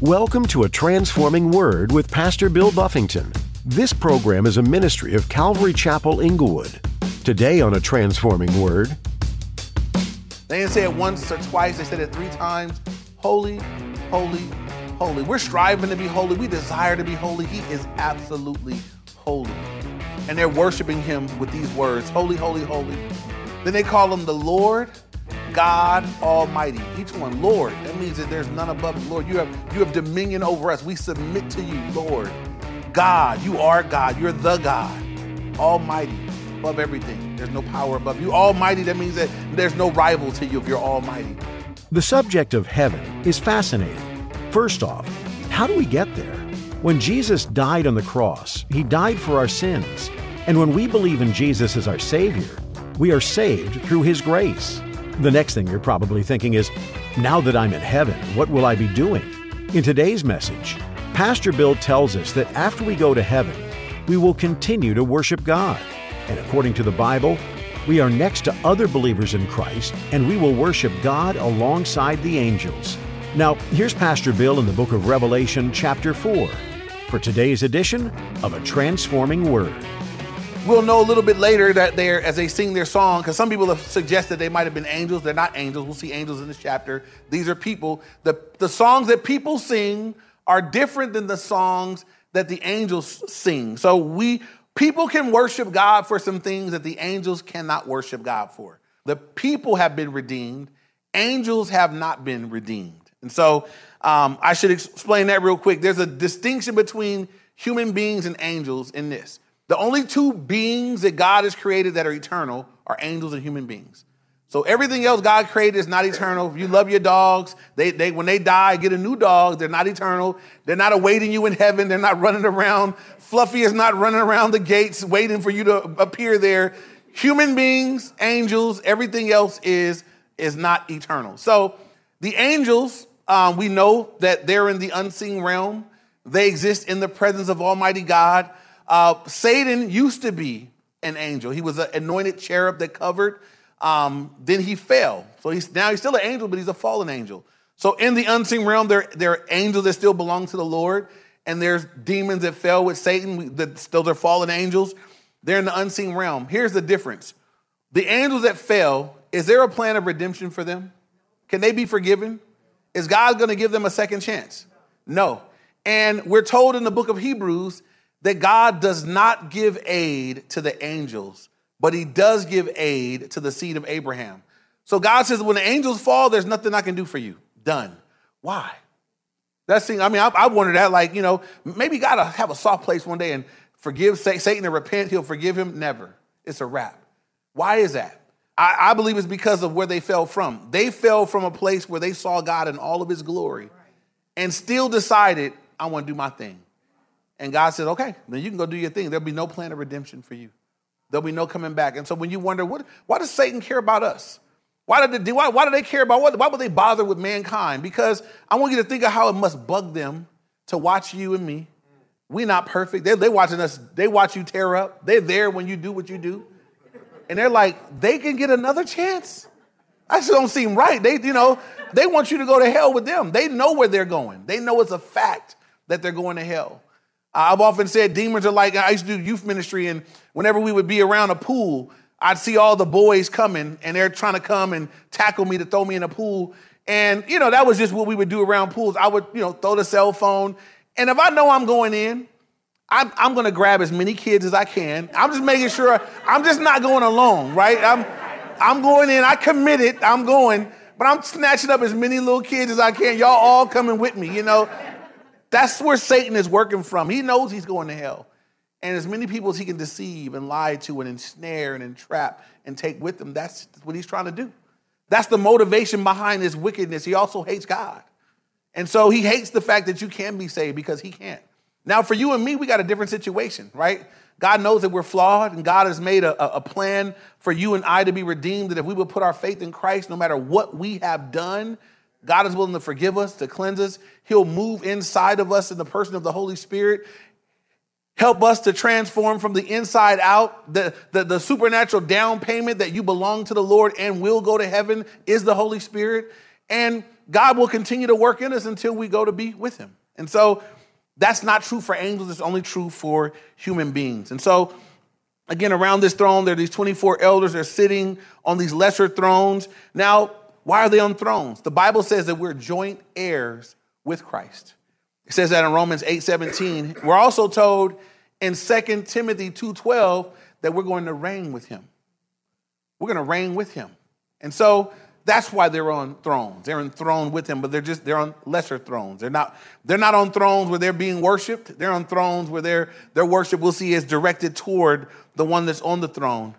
Welcome to A Transforming Word with Pastor Bill Buffington. This program is a ministry of Calvary Chapel Inglewood. Today on A Transforming Word, They didn't say it once or twice, they said it three times. Holy, holy, holy. We're striving to be holy. We desire to be holy. He is absolutely holy. And they're worshiping him with these words Holy, holy, holy. Then they call him the Lord God Almighty. Each one, Lord. That means that there's none above you. Lord, you have you have dominion over us. We submit to you, Lord. God, you are God. You're the God. Almighty, above everything. There's no power above you. Almighty, that means that there's no rival to you if you're almighty. the subject of heaven is fascinating. First off, how do we get there? When Jesus died on the cross, he died for our sins. And when we believe in Jesus as our Savior, we are saved through his grace. The next thing you're probably thinking is, now that I'm in heaven, what will I be doing? In today's message, Pastor Bill tells us that after we go to heaven, we will continue to worship God. And according to the Bible, we are next to other believers in Christ, and we will worship God alongside the angels. Now, here's Pastor Bill in the book of Revelation, chapter 4, for today's edition of A Transforming Word. We'll know a little bit later that they're as they sing their song, because some people have suggested they might have been angels. They're not angels. We'll see angels in this chapter. These are people. The, the songs that people sing are different than the songs that the angels sing. So we people can worship God for some things that the angels cannot worship God for. The people have been redeemed, angels have not been redeemed. And so um, I should explain that real quick. There's a distinction between human beings and angels in this. The only two beings that God has created that are eternal are angels and human beings. So everything else God created is not eternal. If you love your dogs, they, they when they die, get a new dog. They're not eternal. They're not awaiting you in heaven. They're not running around. Fluffy is not running around the gates waiting for you to appear there. Human beings, angels, everything else is is not eternal. So the angels, um, we know that they're in the unseen realm. They exist in the presence of Almighty God. Uh, Satan used to be an angel. He was an anointed cherub that covered. Um, then he fell. So he's now he's still an angel, but he's a fallen angel. So in the unseen realm, there, there are angels that still belong to the Lord, and there's demons that fell with Satan. That those are fallen angels. They're in the unseen realm. Here's the difference: the angels that fell. Is there a plan of redemption for them? Can they be forgiven? Is God going to give them a second chance? No. And we're told in the book of Hebrews that God does not give aid to the angels, but he does give aid to the seed of Abraham. So God says, when the angels fall, there's nothing I can do for you. Done. Why? That's thing. I mean, I, I wonder that, like, you know, maybe God will have a soft place one day and forgive Satan and repent. He'll forgive him. Never. It's a wrap. Why is that? I, I believe it's because of where they fell from. They fell from a place where they saw God in all of his glory and still decided, I want to do my thing. And God said, okay, then you can go do your thing. There'll be no plan of redemption for you. There'll be no coming back. And so when you wonder, what, why does Satan care about us? Why did they, why, why do they care about what? Why would they bother with mankind? Because I want you to think of how it must bug them to watch you and me. We're not perfect. They're, they're watching us. They watch you tear up. They're there when you do what you do. And they're like, they can get another chance. That just don't seem right. They, you know, they want you to go to hell with them. They know where they're going. They know it's a fact that they're going to hell. I've often said demons are like, I used to do youth ministry, and whenever we would be around a pool, I'd see all the boys coming, and they're trying to come and tackle me to throw me in a pool. And, you know, that was just what we would do around pools. I would, you know, throw the cell phone. And if I know I'm going in, I'm, I'm going to grab as many kids as I can. I'm just making sure I'm just not going alone, right? I'm, I'm going in, I committed, I'm going, but I'm snatching up as many little kids as I can. Y'all all coming with me, you know? That's where Satan is working from. He knows he's going to hell. And as many people as he can deceive and lie to and ensnare and entrap and take with him, that's what he's trying to do. That's the motivation behind his wickedness. He also hates God. And so he hates the fact that you can be saved because he can't. Now, for you and me, we got a different situation, right? God knows that we're flawed, and God has made a, a plan for you and I to be redeemed. That if we would put our faith in Christ, no matter what we have done, God is willing to forgive us, to cleanse us. He'll move inside of us in the person of the Holy Spirit, help us to transform from the inside out. The, the, the supernatural down payment that you belong to the Lord and will go to heaven is the Holy Spirit. And God will continue to work in us until we go to be with him. And so that's not true for angels, it's only true for human beings. And so, again, around this throne, there are these 24 elders, they're sitting on these lesser thrones. Now, why are they on thrones? The Bible says that we're joint heirs with Christ. It says that in Romans 8 17. We're also told in 2 Timothy 2:12 that we're going to reign with him. We're going to reign with him. And so that's why they're on thrones. They're enthroned with him, but they're just they're on lesser thrones. They're not they're not on thrones where they're being worshiped. They're on thrones where their their worship we'll see is directed toward the one that's on the throne.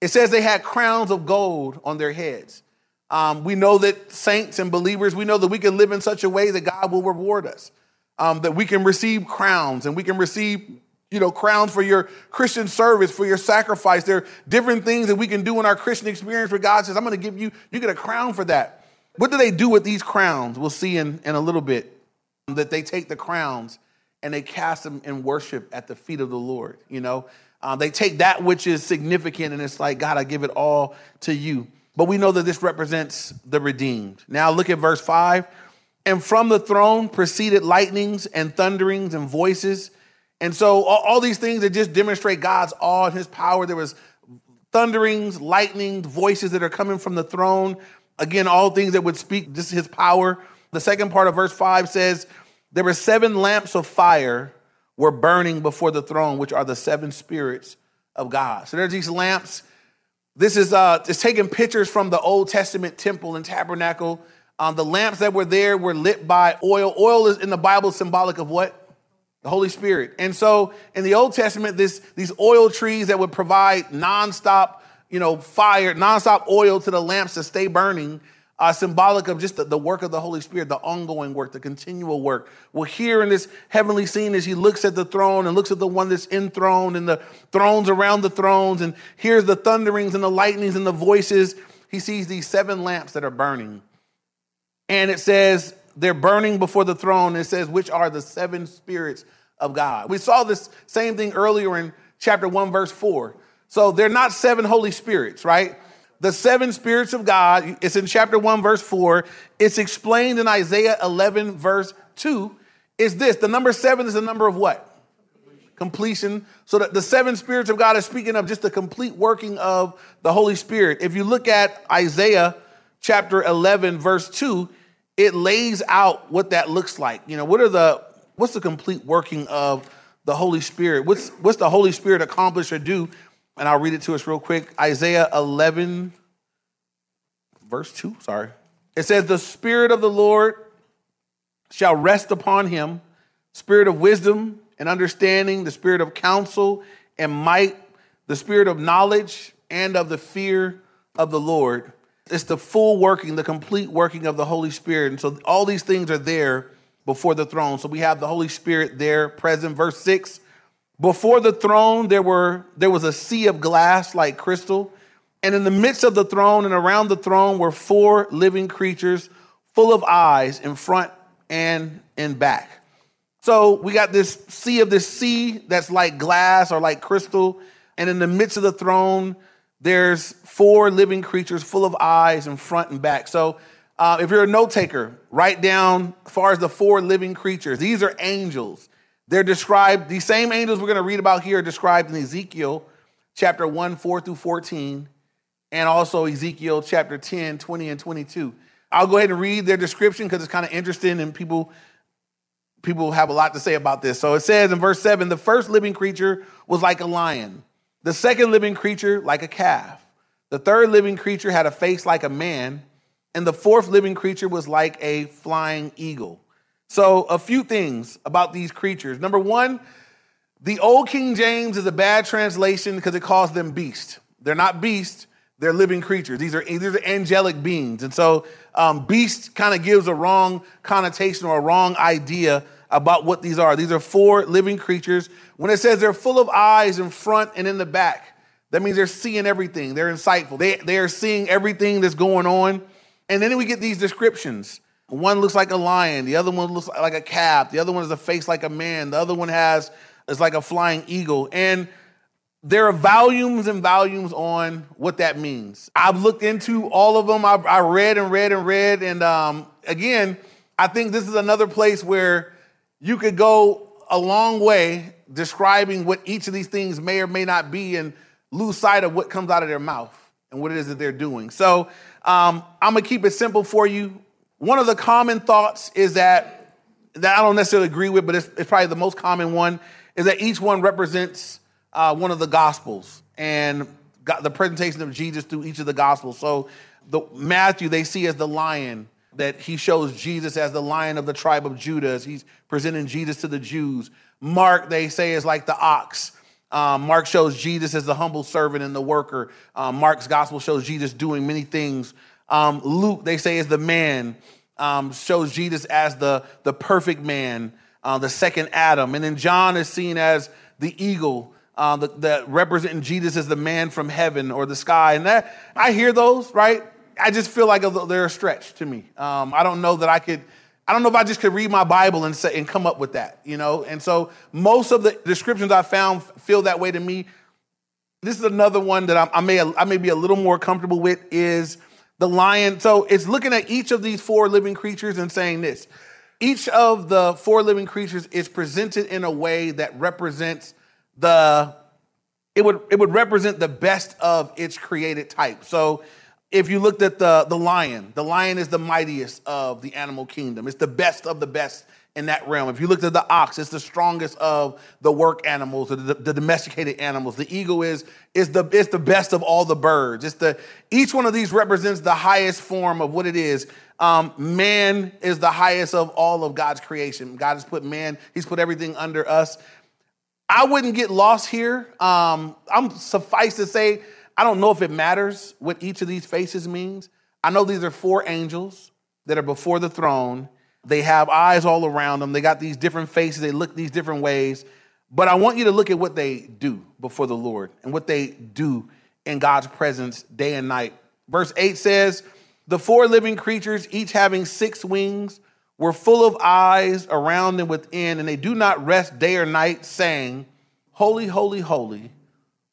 It says they had crowns of gold on their heads. Um, we know that saints and believers, we know that we can live in such a way that God will reward us. Um, that we can receive crowns and we can receive you know crowns for your christian service for your sacrifice. There are different things that we can do in our christian experience where god says i'm going to give you you get a crown for that. What do they do with these crowns? We'll see in, in a little bit that they take the crowns and they cast them in worship at the feet of the lord you know? Uh, they take that which is significant and it's like god i give it all to you but we know that this represents the redeemed now look at verse 5 and from the throne proceeded lightnings and thunderings and voices. And so all, all, these things that just demonstrate God's awe and his power. There was thunderings, lightning, voices that are coming from the throne. Again, all things that would speak just his power. The second part of verse 5 says, There were seven lamps of fire were burning before the throne, which are the seven spirits of God. So there's these lamps. This is uh, it's taking pictures from the Old Testament temple and tabernacle um, the lamps that were there were lit by oil. Oil is in the Bible symbolic of what? The Holy Spirit. And so in the Old Testament, this, these oil trees that would provide nonstop, you know, fire, nonstop oil to the lamps to stay burning, uh, symbolic of just the, the, work of the Holy Spirit, the ongoing work, the continual work. Well, here in this heavenly scene, as he looks at the throne and looks at the one that's enthroned and the thrones around the thrones, and hears the thunderings and the lightnings and the voices, he sees these seven lamps that are burning and it says they're burning before the throne. It says, which are the seven spirits of God. We saw this same thing earlier in chapter 1, verse 4. So they're not seven Holy Spirits, right? The seven spirits of God, it's in chapter 1, verse 4. It's explained in Isaiah 11, verse 2. Is this the number seven is the number of what? Completion. So that the seven spirits of God is speaking of just the complete working of the Holy Spirit. If you look at Isaiah chapter 11, verse 2, it lays out what that looks like. You know, what are the what's the complete working of the Holy Spirit? What's what's the Holy Spirit accomplish or do? And I'll read it to us real quick. Isaiah 11 verse 2, sorry. It says the spirit of the Lord shall rest upon him, spirit of wisdom and understanding, the spirit of counsel and might, the spirit of knowledge and of the fear of the Lord it's the full working, the complete working of the Holy Spirit. And so all these things are there before the throne. So we have the Holy Spirit there present. Verse 6 Before the throne, there, were, there was a sea of glass like crystal. And in the midst of the throne and around the throne were four living creatures full of eyes in front and in back. So we got this sea of this sea that's like glass or like crystal. And in the midst of the throne, there's four living creatures full of eyes in front and back. So uh, if you're a note taker, write down as far as the four living creatures. These are angels. They're described, these same angels we're going to read about here are described in Ezekiel chapter 1, 4 through 14, and also Ezekiel chapter 10, 20, and 22. I'll go ahead and read their description because it's kind of interesting and people people have a lot to say about this. So it says in verse 7 the first living creature was like a lion. The second living creature, like a calf. The third living creature had a face like a man. And the fourth living creature was like a flying eagle. So, a few things about these creatures. Number one, the old King James is a bad translation because it calls them beast. They're not beasts, they're living creatures. These are, these are angelic beings. And so, um, beast kind of gives a wrong connotation or a wrong idea about what these are. These are four living creatures. When it says they're full of eyes in front and in the back, that means they're seeing everything. They're insightful. They, they are seeing everything that's going on. And then we get these descriptions. One looks like a lion. The other one looks like a calf. The other one has a face like a man. The other one has is like a flying eagle. And there are volumes and volumes on what that means. I've looked into all of them. I've, I read and read and read, and um, again, I think this is another place where you could go a long way describing what each of these things may or may not be and lose sight of what comes out of their mouth and what it is that they're doing. So um, I'm gonna keep it simple for you. One of the common thoughts is that that I don't necessarily agree with, but it's, it's probably the most common one is that each one represents uh, one of the gospels and the presentation of Jesus through each of the gospels. So the Matthew they see as the lion that he shows Jesus as the lion of the tribe of Judah he's presenting Jesus to the Jews. Mark they say is like the ox. Um, Mark shows Jesus as the humble servant and the worker. Um, Mark's gospel shows Jesus doing many things. Um, Luke, they say, is the man, um, shows Jesus as the, the perfect man, uh, the second Adam. And then John is seen as the eagle, uh, that representing Jesus as the man from heaven or the sky. And that I hear those, right? I just feel like they're a stretch to me. Um, I don't know that I could I don't know if I just could read my Bible and say and come up with that, you know. And so most of the descriptions I found feel that way to me. This is another one that I, I may I may be a little more comfortable with is the lion. So it's looking at each of these four living creatures and saying this. Each of the four living creatures is presented in a way that represents the it would it would represent the best of its created type. So if you looked at the, the lion, the lion is the mightiest of the animal kingdom. It's the best of the best in that realm. If you looked at the ox, it's the strongest of the work animals, the, the, domesticated animals. The eagle is, is the, it's the best of all the birds. It's the, each one of these represents the highest form of what it is. Um, man is the highest of all of God's creation. God has put man, he's put everything under us. I wouldn't get lost here. Um, I'm suffice to say, I don't know if it matters what each of these faces means. I know these are four angels that are before the throne. They have eyes all around them. They got these different faces. They look these different ways. But I want you to look at what they do before the Lord and what they do in God's presence day and night. Verse 8 says, The four living creatures, each having six wings, were full of eyes around and within, and they do not rest day or night, saying, Holy, holy, holy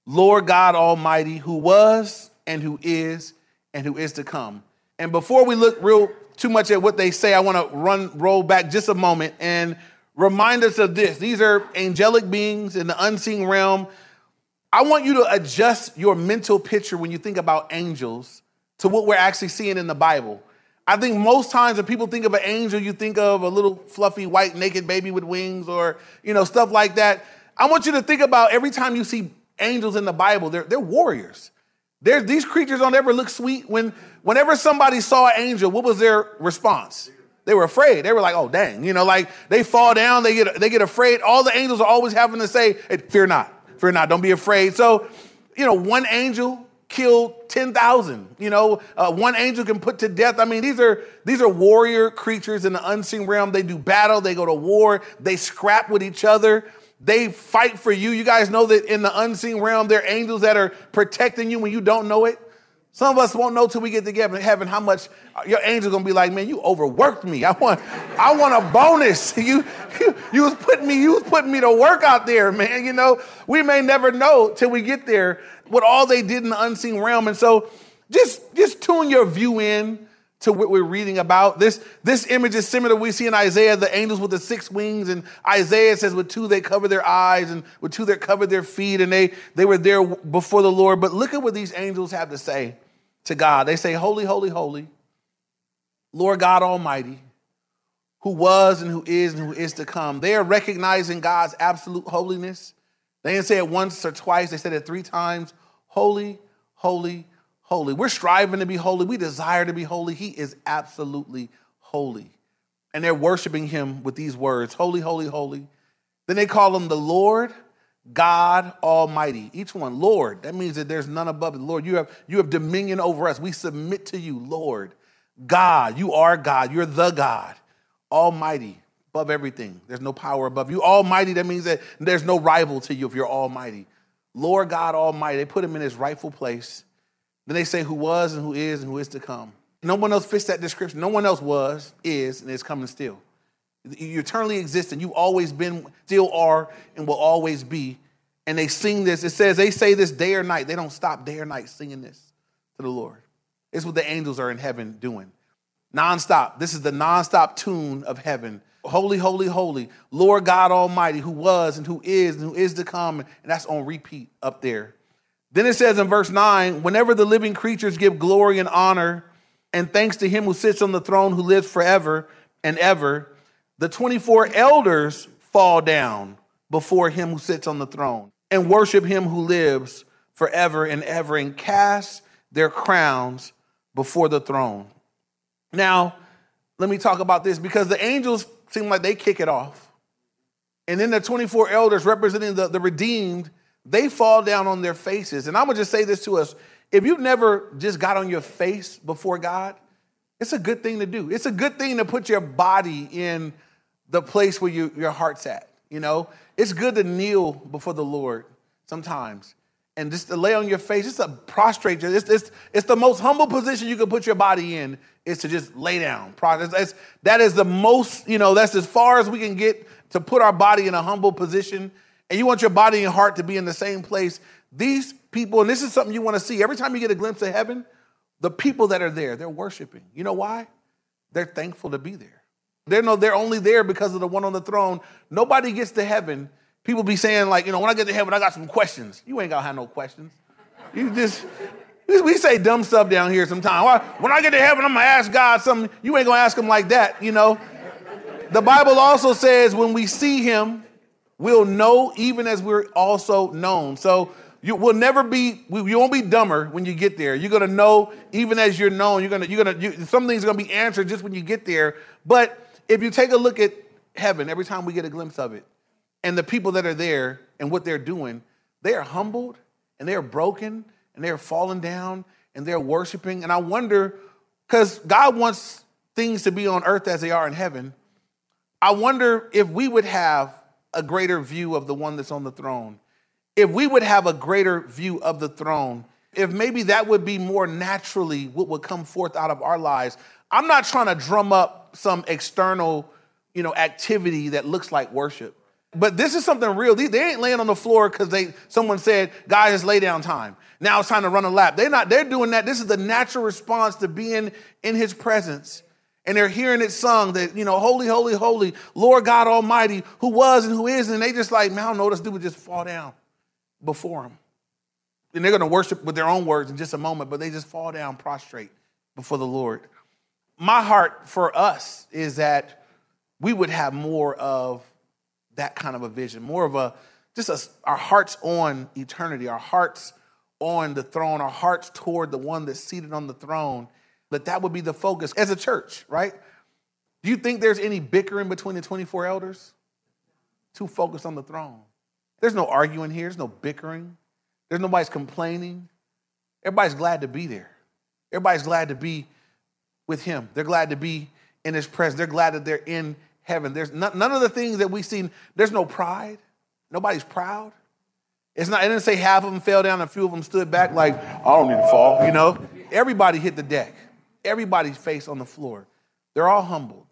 Lord God Almighty, who was and who is and who is to come. And before we look real too much at what they say, I want to run roll back just a moment and remind us of this. These are angelic beings in the unseen realm. I want you to adjust your mental picture when you think about angels to what we're actually seeing in the Bible. I think most times when people think of an angel, you think of a little fluffy white naked baby with wings or, you know, stuff like that. I want you to think about every time you see angels in the Bible, they're, they're warriors. They're, these creatures don't ever look sweet. When, whenever somebody saw an angel, what was their response? They were afraid. They were like, oh, dang. You know, like they fall down, they get, they get afraid. All the angels are always having to say, hey, fear not, fear not, don't be afraid. So, you know, one angel killed 10,000. You know, uh, one angel can put to death. I mean, these are these are warrior creatures in the unseen realm. They do battle, they go to war, they scrap with each other. They fight for you. You guys know that in the unseen realm, there are angels that are protecting you when you don't know it. Some of us won't know till we get together in heaven how much your angel's gonna be like, man, you overworked me. I want, I want a bonus. You, you, you was putting me, you was putting me to work out there, man. You know, we may never know till we get there what all they did in the unseen realm. And so just, just tune your view in to what we're reading about. This, this image is similar we see in Isaiah, the angels with the six wings. And Isaiah says, with two they cover their eyes, and with two they covered their feet, and they, they were there before the Lord. But look at what these angels have to say to God. They say, Holy, holy, holy, Lord God Almighty, who was and who is and who is to come. They are recognizing God's absolute holiness. They didn't say it once or twice, they said it three times. Holy, holy, holy. We're striving to be holy. We desire to be holy. He is absolutely holy. And they're worshiping him with these words Holy, holy, holy. Then they call him the Lord God Almighty. Each one, Lord. That means that there's none above the Lord. You have, you have dominion over us. We submit to you, Lord. God, you are God. You're the God. Almighty, above everything. There's no power above you. Almighty, that means that there's no rival to you if you're Almighty. Lord God Almighty, they put him in his rightful place. Then they say who was and who is and who is to come. No one else fits that description. No one else was, is, and is coming still. You eternally exist and you've always been, still are, and will always be. And they sing this. It says they say this day or night. They don't stop day or night singing this to the Lord. It's what the angels are in heaven doing. Nonstop. This is the nonstop tune of heaven. Holy, holy, holy, Lord God Almighty, who was and who is and who is to come. And that's on repeat up there. Then it says in verse 9 whenever the living creatures give glory and honor and thanks to him who sits on the throne, who lives forever and ever, the 24 elders fall down before him who sits on the throne and worship him who lives forever and ever and cast their crowns before the throne. Now, let me talk about this because the angels seem like they kick it off. And then the 24 elders representing the, the redeemed, they fall down on their faces. And I'm gonna just say this to us if you've never just got on your face before God, it's a good thing to do. It's a good thing to put your body in the place where you, your heart's at. You know, it's good to kneel before the Lord sometimes and just to lay on your face, just to prostrate. It's, it's, it's the most humble position you can put your body in is to just lay down. It's, that is the most, you know, that's as far as we can get to put our body in a humble position. And you want your body and heart to be in the same place. These people, and this is something you want to see every time you get a glimpse of heaven, the people that are there, they're worshiping. You know why? They're thankful to be there. They're no, they're only there because of the one on the throne. Nobody gets to heaven People be saying, like, you know, when I get to heaven, I got some questions. You ain't got to have no questions. You just, we say dumb stuff down here sometimes. When I get to heaven, I'm to ask God something. You ain't to ask him like that, you know. The Bible also says when we see him, we'll know even as we're also known. So you will never be, you won't be dumber when you get there. You're to know even as you're known. You're to, you're to, you, some things are to be answered just when you get there. But if you take a look at heaven, every time we get a glimpse of it, and the people that are there and what they're doing, they are humbled and they are broken and they are falling down and they're worshiping. And I wonder, because God wants things to be on earth as they are in heaven, I wonder if we would have a greater view of the one that's on the throne. If we would have a greater view of the throne, if maybe that would be more naturally what would come forth out of our lives. I'm not trying to drum up some external, you know, activity that looks like worship. But this is something real. They, they ain't laying on the floor because they someone said, guys, it's lay down time. Now it's time to run a lap. They're not, they're doing that. This is the natural response to being in his presence. And they're hearing it sung that, you know, holy, holy, holy, Lord God Almighty, who was and who is. And they just like, man, I don't know, this dude would just fall down before him. And they're going to worship with their own words in just a moment, but they just fall down prostrate before the Lord. My heart for us is that we would have more of that kind of a vision, more of a just a, our hearts on eternity, our hearts on the throne, our hearts toward the one that's seated on the throne, that that would be the focus as a church, right? Do you think there's any bickering between the 24 elders? Too focused on the throne. There's no arguing here, there's no bickering, there's nobody's complaining. Everybody's glad to be there. Everybody's glad to be with him. They're glad to be in his presence. They're glad that they're in heaven. There's none, none of the things that we've seen, there's no pride. Nobody's proud. It's not, it didn't say half of them fell down, and a few of them stood back like, I don't need to fall, you know? Everybody hit the deck. Everybody's face on the floor. They're all humbled.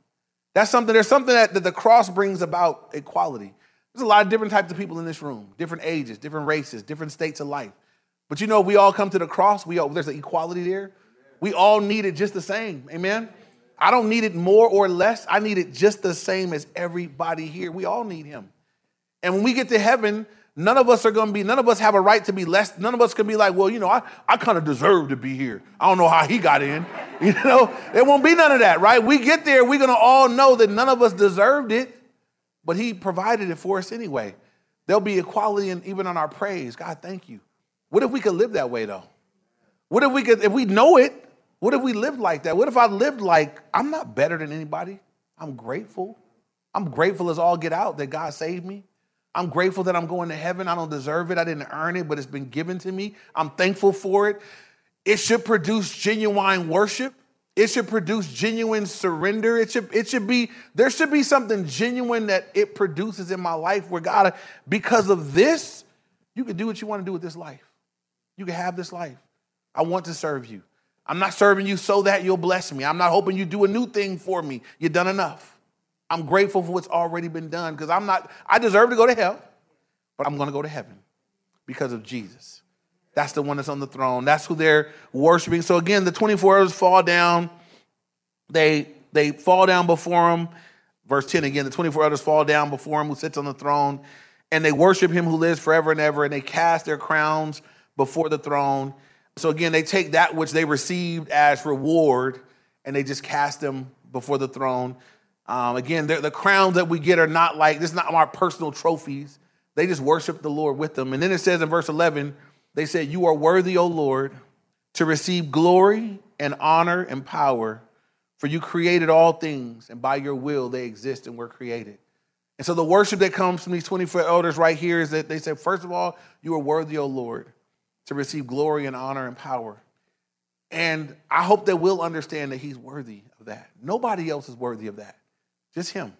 That's something, there's something that, that the cross brings about equality. There's a lot of different types of people in this room, different ages, different races, different states of life. But you know, we all come to the cross. We all, there's an equality there. We all need it just the same. Amen. I don't need it more or less. I need it just the same as everybody here. We all need him. And when we get to heaven, none of us are going to be, none of us have a right to be less. None of us can be like, well, you know, I, I kind of deserve to be here. I don't know how he got in. You know, there won't be none of that, right? We get there, we're going to all know that none of us deserved it, but he provided it for us anyway. There'll be equality in, even on our praise. God, thank you. What if we could live that way though? What if we could, if we know it, what if we lived like that? What if I lived like I'm not better than anybody? I'm grateful. I'm grateful as all get out that God saved me. I'm grateful that I'm going to heaven. I don't deserve it. I didn't earn it, but it's been given to me. I'm thankful for it. It should produce genuine worship. It should produce genuine surrender. It should, it should be, there should be something genuine that it produces in my life where God, because of this, you can do what you want to do with this life. You can have this life. I want to serve you. I'm not serving you so that you'll bless me. I'm not hoping you do a new thing for me. You've done enough. I'm grateful for what's already been done because I'm not, I deserve to go to hell, but I'm going to go to heaven because of Jesus. That's the one that's on the throne. That's who they're worshiping. So again, the 24 hours fall down They they fall down before him. Verse 10 again, the 24 elders fall down before him who sits on the throne, and they worship him who lives forever and ever, and they cast their crowns before the throne. So again, they take that which they received as reward and they just cast them before the throne. Um, again, the crowns that we get are not like, this is not our personal trophies. They just worship the Lord with them. And then it says in verse 11, they said, You are worthy, O Lord, to receive glory and honor and power, for you created all things, and by your will they exist and were created. And so the worship that comes from these 24 elders right here is that they said, First of all, you are worthy, O Lord, to receive glory and honor and power. And I hope that we'll understand that he's worthy of that. Nobody else is worthy of that, just him.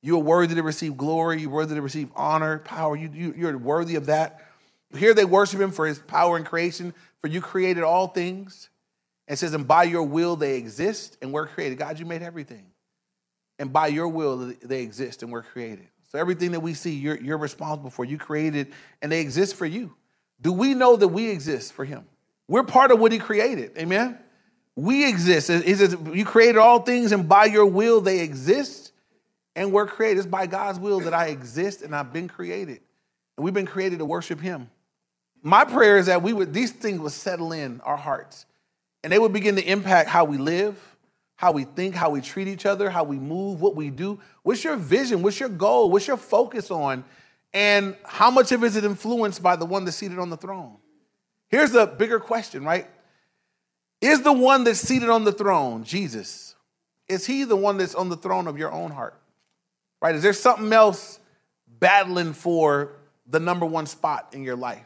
You are worthy to receive glory. You're worthy to receive honor, power. You, you, you're worthy of that. Here they worship him for his power and creation, for you created all things. And it says, and by your will they exist and were created. God, you made everything. And by your will they exist and were created. So everything that we see, you're, you're responsible for. You created and they exist for you. Do we know that we exist for him? We're part of what he created. Amen. We exist. He says, You created all things, and by your will they exist and we're created. It's by God's will that I exist and I've been created. And we've been created to worship him. My prayer is that we would these things would settle in our hearts and they would begin to impact how we live, how we think, how we treat each other, how we move, what we do. What's your vision? What's your goal? What's your focus on? And how much of it is it influenced by the one that's seated on the throne? Here's the bigger question, right? Is the one that's seated on the throne, Jesus, is he the one that's on the throne of your own heart? Right? Is there something else battling for the number one spot in your life?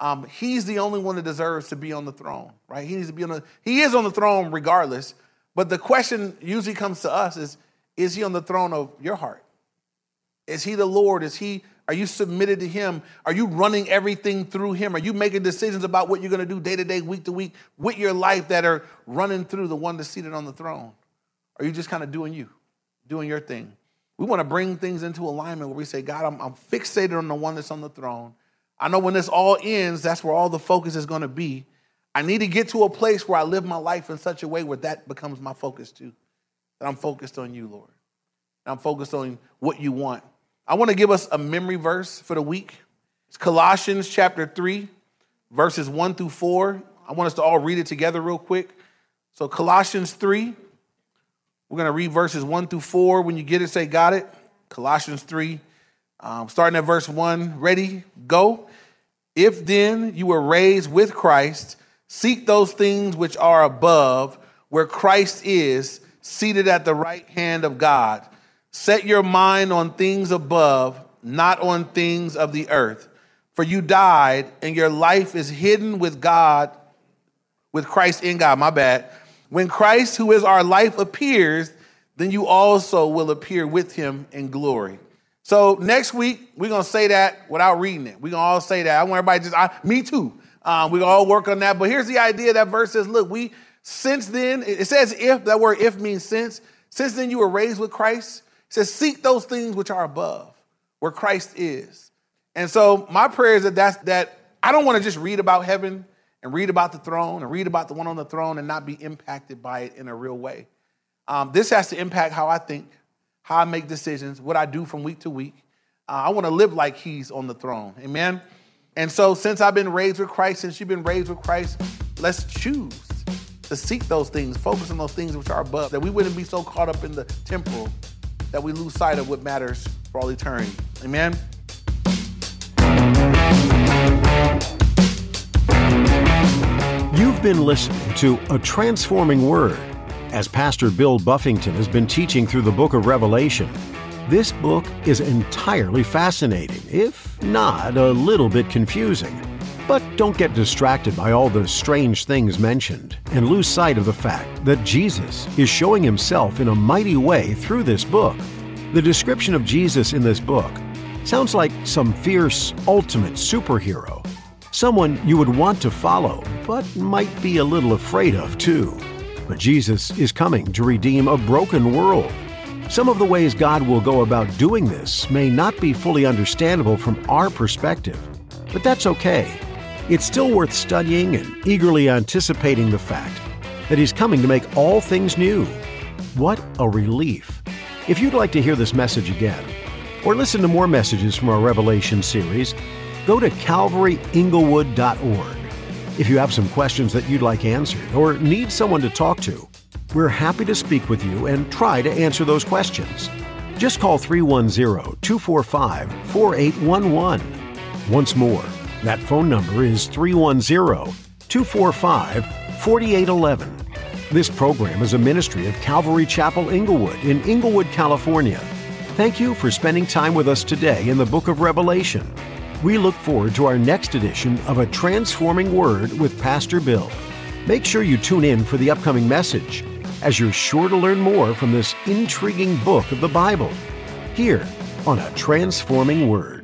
Um, he's the only one that deserves to be on the throne, right? He needs to be on the, he is on the throne regardless. But the question usually comes to us is, is he on the throne of your heart? Is he the Lord? Is he, are you submitted to him? Are you running everything through him? Are you making decisions about what you're going to do day to day, week to week with your life that are running through the one that's seated on the throne? Are you just kind of doing you, doing your thing? We want to bring things into alignment where we say, God, I'm, I'm fixated on the one that's on the throne. I know when this all ends, that's where all the focus is going to be. I need to get to a place where I live my life in such a way where that becomes my focus too. That I'm focused on you, Lord. I'm focused on what you want. I want to give us a memory verse for the week. It's Colossians chapter 3, verses 1 through 4. I want us to all read it together real quick. So, Colossians 3, we're going to read verses 1 through 4. When you get it, say, Got it. Colossians 3, um, starting at verse 1. Ready? Go. If then you were raised with Christ, seek those things which are above, where Christ is, seated at the right hand of God. Set your mind on things above, not on things of the earth. For you died, and your life is hidden with God, with Christ in God. My bad. When Christ, who is our life, appears, then you also will appear with him in glory. So next week, we're going to say that without reading it. We're going to all say that. I want everybody just, I, me too. Um, we all work on that. But here's the idea that verse says, look, we, since then, it says if, that word if means since. Since then you were raised with Christ. Says, seek those things which are above, where Christ is. And so my prayer is that that's, that I don't want to just read about heaven and read about the throne and read about the one on the throne and not be impacted by it in a real way. Um, this has to impact how I think, how I make decisions, what I do from week to week. Uh, I want to live like he's on the throne. Amen. And so, since I've been raised with Christ, since you've been raised with Christ, let's choose to seek those things, focus on those things which are above, that we wouldn't be so caught up in the temporal that we lose sight of what matters for all eternity. Amen. You've been listening to A Transforming Word as Pastor Bill Buffington has been teaching through the book of Revelation. This book is entirely fascinating, if not a little bit confusing. But don't get distracted by all the strange things mentioned and lose sight of the fact that Jesus is showing himself in a mighty way through this book. The description of Jesus in this book sounds like some fierce, ultimate superhero, someone you would want to follow, but might be a little afraid of too. But Jesus is coming to redeem a broken world. Some of the ways God will go about doing this may not be fully understandable from our perspective, but that's okay it's still worth studying and eagerly anticipating the fact that He's coming to make all things new. What a relief! If you'd like to hear this message again, or listen to more messages from our Revelation series, go to calvaryinglewood.org. If you have some questions that you'd like answered or need someone to talk to, we're happy to speak with you and try to answer those questions. Just call 310 245 4811. Once more, that phone number is 310 245 4811. This program is a ministry of Calvary Chapel Inglewood in Inglewood, California. Thank you for spending time with us today in the book of Revelation. We look forward to our next edition of A Transforming Word with Pastor Bill. Make sure you tune in for the upcoming message, as you're sure to learn more from this intriguing book of the Bible. Here on A Transforming Word.